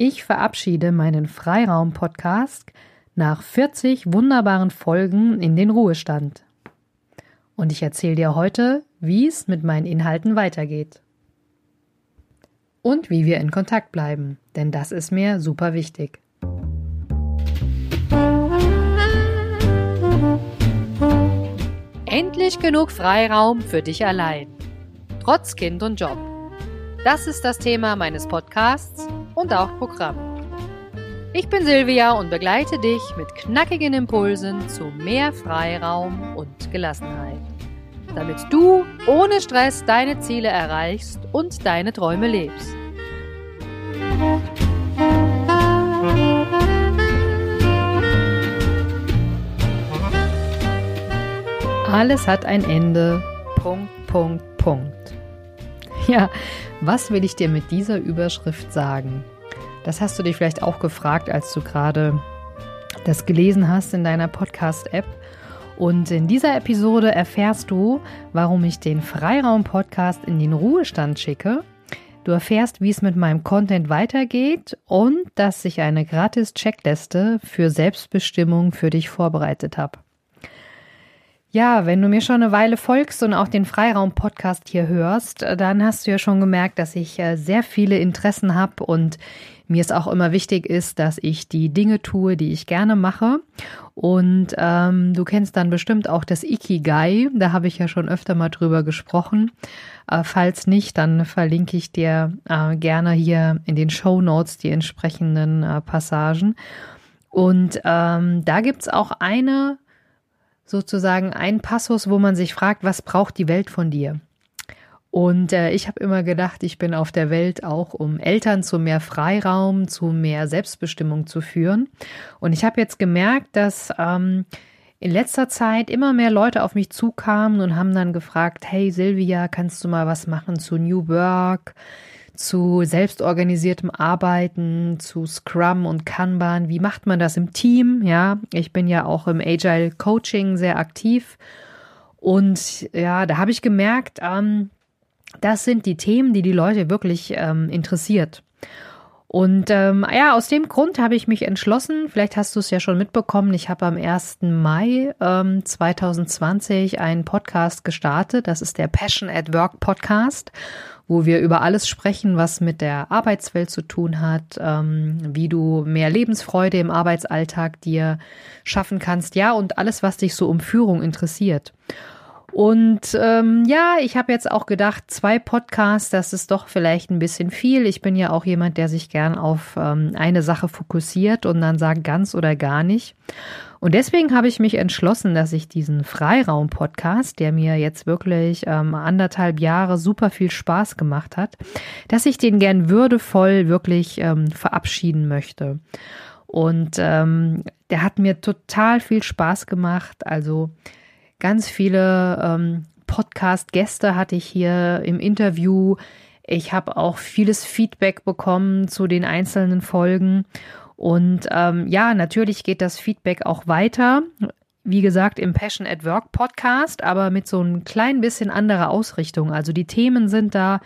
Ich verabschiede meinen Freiraum-Podcast nach 40 wunderbaren Folgen in den Ruhestand. Und ich erzähle dir heute, wie es mit meinen Inhalten weitergeht. Und wie wir in Kontakt bleiben, denn das ist mir super wichtig. Endlich genug Freiraum für dich allein. Trotz Kind und Job. Das ist das Thema meines Podcasts und auch Programm. Ich bin Silvia und begleite dich mit knackigen Impulsen zu mehr Freiraum und Gelassenheit, damit du ohne Stress deine Ziele erreichst und deine Träume lebst. Alles hat ein Ende. Punkt, Punkt, Punkt. Ja, was will ich dir mit dieser Überschrift sagen? Das hast du dich vielleicht auch gefragt, als du gerade das gelesen hast in deiner Podcast-App. Und in dieser Episode erfährst du, warum ich den Freiraum-Podcast in den Ruhestand schicke. Du erfährst, wie es mit meinem Content weitergeht und dass ich eine gratis Checkliste für Selbstbestimmung für dich vorbereitet habe. Ja, wenn du mir schon eine Weile folgst und auch den Freiraum-Podcast hier hörst, dann hast du ja schon gemerkt, dass ich äh, sehr viele Interessen habe und mir es auch immer wichtig ist, dass ich die Dinge tue, die ich gerne mache. Und ähm, du kennst dann bestimmt auch das Ikigai, da habe ich ja schon öfter mal drüber gesprochen. Äh, falls nicht, dann verlinke ich dir äh, gerne hier in den Show Notes die entsprechenden äh, Passagen. Und ähm, da gibt's auch eine sozusagen ein Passus, wo man sich fragt, was braucht die Welt von dir? Und äh, ich habe immer gedacht, ich bin auf der Welt auch, um Eltern zu mehr Freiraum, zu mehr Selbstbestimmung zu führen. Und ich habe jetzt gemerkt, dass ähm, in letzter Zeit immer mehr Leute auf mich zukamen und haben dann gefragt, hey Silvia, kannst du mal was machen zu New Work? Zu selbstorganisiertem Arbeiten, zu Scrum und Kanban. Wie macht man das im Team? Ja, ich bin ja auch im Agile Coaching sehr aktiv. Und ja, da habe ich gemerkt, ähm, das sind die Themen, die die Leute wirklich ähm, interessiert. Und ähm, ja, aus dem Grund habe ich mich entschlossen, vielleicht hast du es ja schon mitbekommen, ich habe am 1. Mai ähm, 2020 einen Podcast gestartet, das ist der Passion at Work Podcast wo wir über alles sprechen, was mit der Arbeitswelt zu tun hat, ähm, wie du mehr Lebensfreude im Arbeitsalltag dir schaffen kannst, ja, und alles, was dich so um Führung interessiert. Und ähm, ja, ich habe jetzt auch gedacht, zwei Podcasts, das ist doch vielleicht ein bisschen viel. Ich bin ja auch jemand, der sich gern auf ähm, eine Sache fokussiert und dann sagt ganz oder gar nicht. Und deswegen habe ich mich entschlossen, dass ich diesen Freiraum-Podcast, der mir jetzt wirklich ähm, anderthalb Jahre super viel Spaß gemacht hat, dass ich den gern würdevoll wirklich ähm, verabschieden möchte. Und ähm, der hat mir total viel Spaß gemacht. Also ganz viele ähm, Podcast-Gäste hatte ich hier im Interview. Ich habe auch vieles Feedback bekommen zu den einzelnen Folgen. Und ähm, ja, natürlich geht das Feedback auch weiter. Wie gesagt, im Passion at Work Podcast, aber mit so ein klein bisschen anderer Ausrichtung. Also die Themen sind da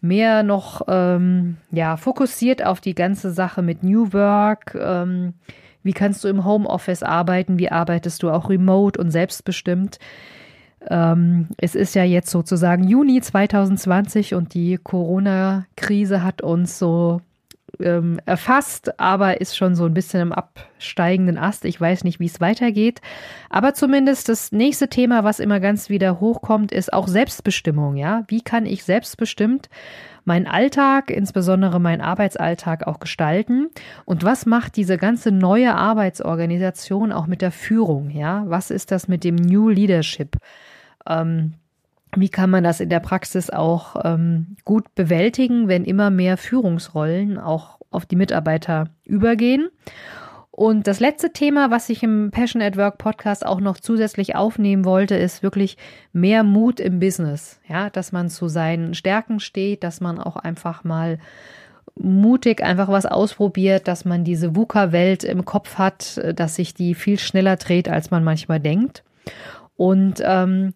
mehr noch ähm, ja fokussiert auf die ganze Sache mit New Work. Ähm, wie kannst du im Homeoffice arbeiten? Wie arbeitest du auch remote und selbstbestimmt? Ähm, es ist ja jetzt sozusagen Juni 2020 und die Corona-Krise hat uns so ähm, erfasst, aber ist schon so ein bisschen im absteigenden Ast. Ich weiß nicht, wie es weitergeht. Aber zumindest das nächste Thema, was immer ganz wieder hochkommt, ist auch Selbstbestimmung. Ja, wie kann ich selbstbestimmt meinen Alltag, insbesondere meinen Arbeitsalltag auch gestalten? Und was macht diese ganze neue Arbeitsorganisation auch mit der Führung? Ja, was ist das mit dem New Leadership? Ähm, wie kann man das in der Praxis auch ähm, gut bewältigen, wenn immer mehr Führungsrollen auch auf die Mitarbeiter übergehen? Und das letzte Thema, was ich im Passion at Work Podcast auch noch zusätzlich aufnehmen wollte, ist wirklich mehr Mut im Business. Ja, dass man zu seinen Stärken steht, dass man auch einfach mal mutig einfach was ausprobiert, dass man diese VUCA-Welt im Kopf hat, dass sich die viel schneller dreht, als man manchmal denkt. Und ähm,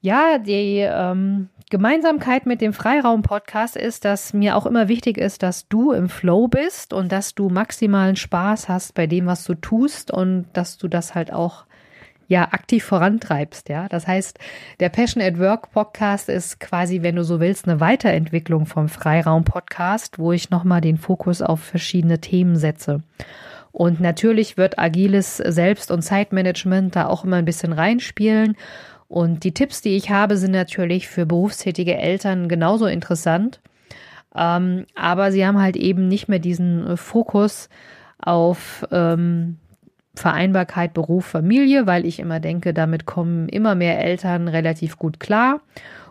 Ja, die ähm, Gemeinsamkeit mit dem Freiraum-Podcast ist, dass mir auch immer wichtig ist, dass du im Flow bist und dass du maximalen Spaß hast bei dem, was du tust und dass du das halt auch ja aktiv vorantreibst, ja. Das heißt, der Passion at Work Podcast ist quasi, wenn du so willst, eine Weiterentwicklung vom Freiraum Podcast, wo ich nochmal den Fokus auf verschiedene Themen setze. Und natürlich wird agiles Selbst- und Zeitmanagement da auch immer ein bisschen reinspielen. Und die Tipps, die ich habe, sind natürlich für berufstätige Eltern genauso interessant. Ähm, aber sie haben halt eben nicht mehr diesen Fokus auf ähm, Vereinbarkeit Beruf, Familie, weil ich immer denke, damit kommen immer mehr Eltern relativ gut klar.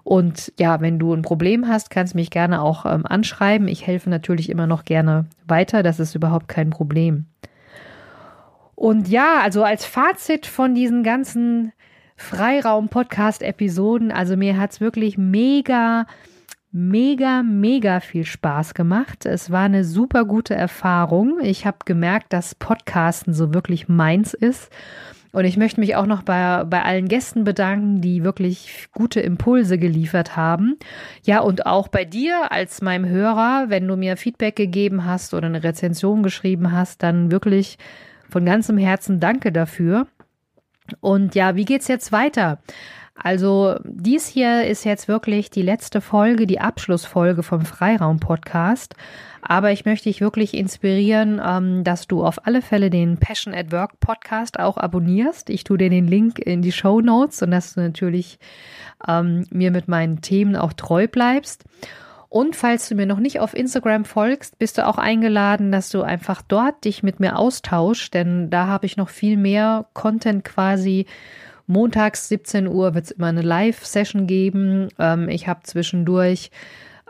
Und ja, wenn du ein Problem hast, kannst du mich gerne auch ähm, anschreiben. Ich helfe natürlich immer noch gerne weiter. Das ist überhaupt kein Problem. Und ja, also als Fazit von diesen ganzen Freiraum-Podcast-Episoden, also mir hat es wirklich mega mega, mega viel Spaß gemacht. Es war eine super gute Erfahrung. Ich habe gemerkt, dass Podcasten so wirklich meins ist. Und ich möchte mich auch noch bei, bei allen Gästen bedanken, die wirklich gute Impulse geliefert haben. Ja, und auch bei dir als meinem Hörer, wenn du mir Feedback gegeben hast oder eine Rezension geschrieben hast, dann wirklich von ganzem Herzen danke dafür. Und ja, wie geht's jetzt weiter? Also dies hier ist jetzt wirklich die letzte Folge, die Abschlussfolge vom Freiraum-Podcast. Aber ich möchte dich wirklich inspirieren, ähm, dass du auf alle Fälle den Passion at Work Podcast auch abonnierst. Ich tue dir den Link in die Show Notes und dass du natürlich ähm, mir mit meinen Themen auch treu bleibst. Und falls du mir noch nicht auf Instagram folgst, bist du auch eingeladen, dass du einfach dort dich mit mir austauschst, denn da habe ich noch viel mehr Content quasi Montags 17 Uhr wird es immer eine Live-Session geben. Ähm, ich habe zwischendurch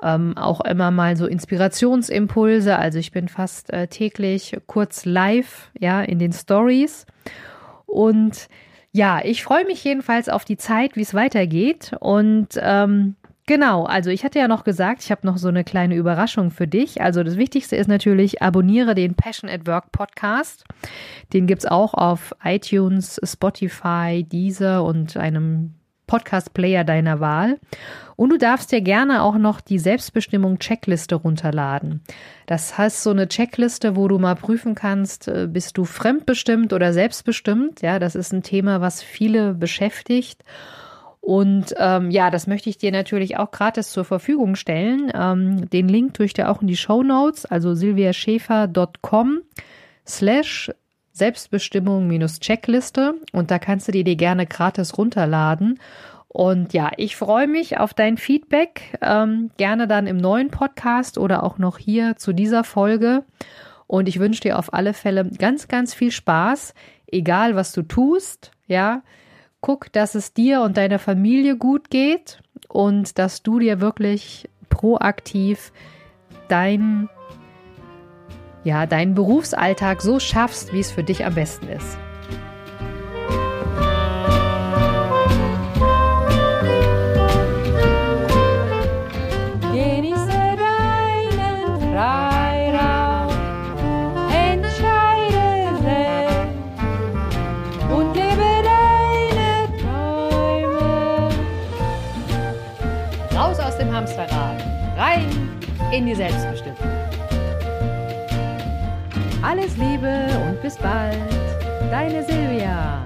ähm, auch immer mal so Inspirationsimpulse. Also ich bin fast äh, täglich kurz live, ja, in den Stories. Und ja, ich freue mich jedenfalls auf die Zeit, wie es weitergeht. Und ähm, Genau, also ich hatte ja noch gesagt, ich habe noch so eine kleine Überraschung für dich. Also das Wichtigste ist natürlich, abonniere den Passion at Work Podcast. Den gibt's auch auf iTunes, Spotify, Deezer und einem Podcast-Player deiner Wahl. Und du darfst dir gerne auch noch die Selbstbestimmung-Checkliste runterladen. Das heißt so eine Checkliste, wo du mal prüfen kannst, äh, bist du fremdbestimmt oder selbstbestimmt. Ja, das ist ein Thema, was viele beschäftigt. Und ähm, ja, das möchte ich dir natürlich auch gratis zur Verfügung stellen. Ähm, den Link tue ich dir auch in die Show Notes, also silviaschäfer.com slash Selbstbestimmung-Checkliste und da kannst du die dir gerne gratis runterladen. Und ja, ich freue mich auf dein Feedback, ähm, gerne dann im neuen Podcast oder auch noch hier zu dieser Folge. Und ich wünsche dir auf alle Fälle ganz, ganz viel Spaß, egal was du tust, ja guck, dass es dir und deiner Familie gut geht und dass du dir wirklich proaktiv dein, ja, deinen Berufsalltag so schaffst, wie es für dich am besten ist. In die Selbstbestimmung. Alles Liebe und bis bald, deine Silvia.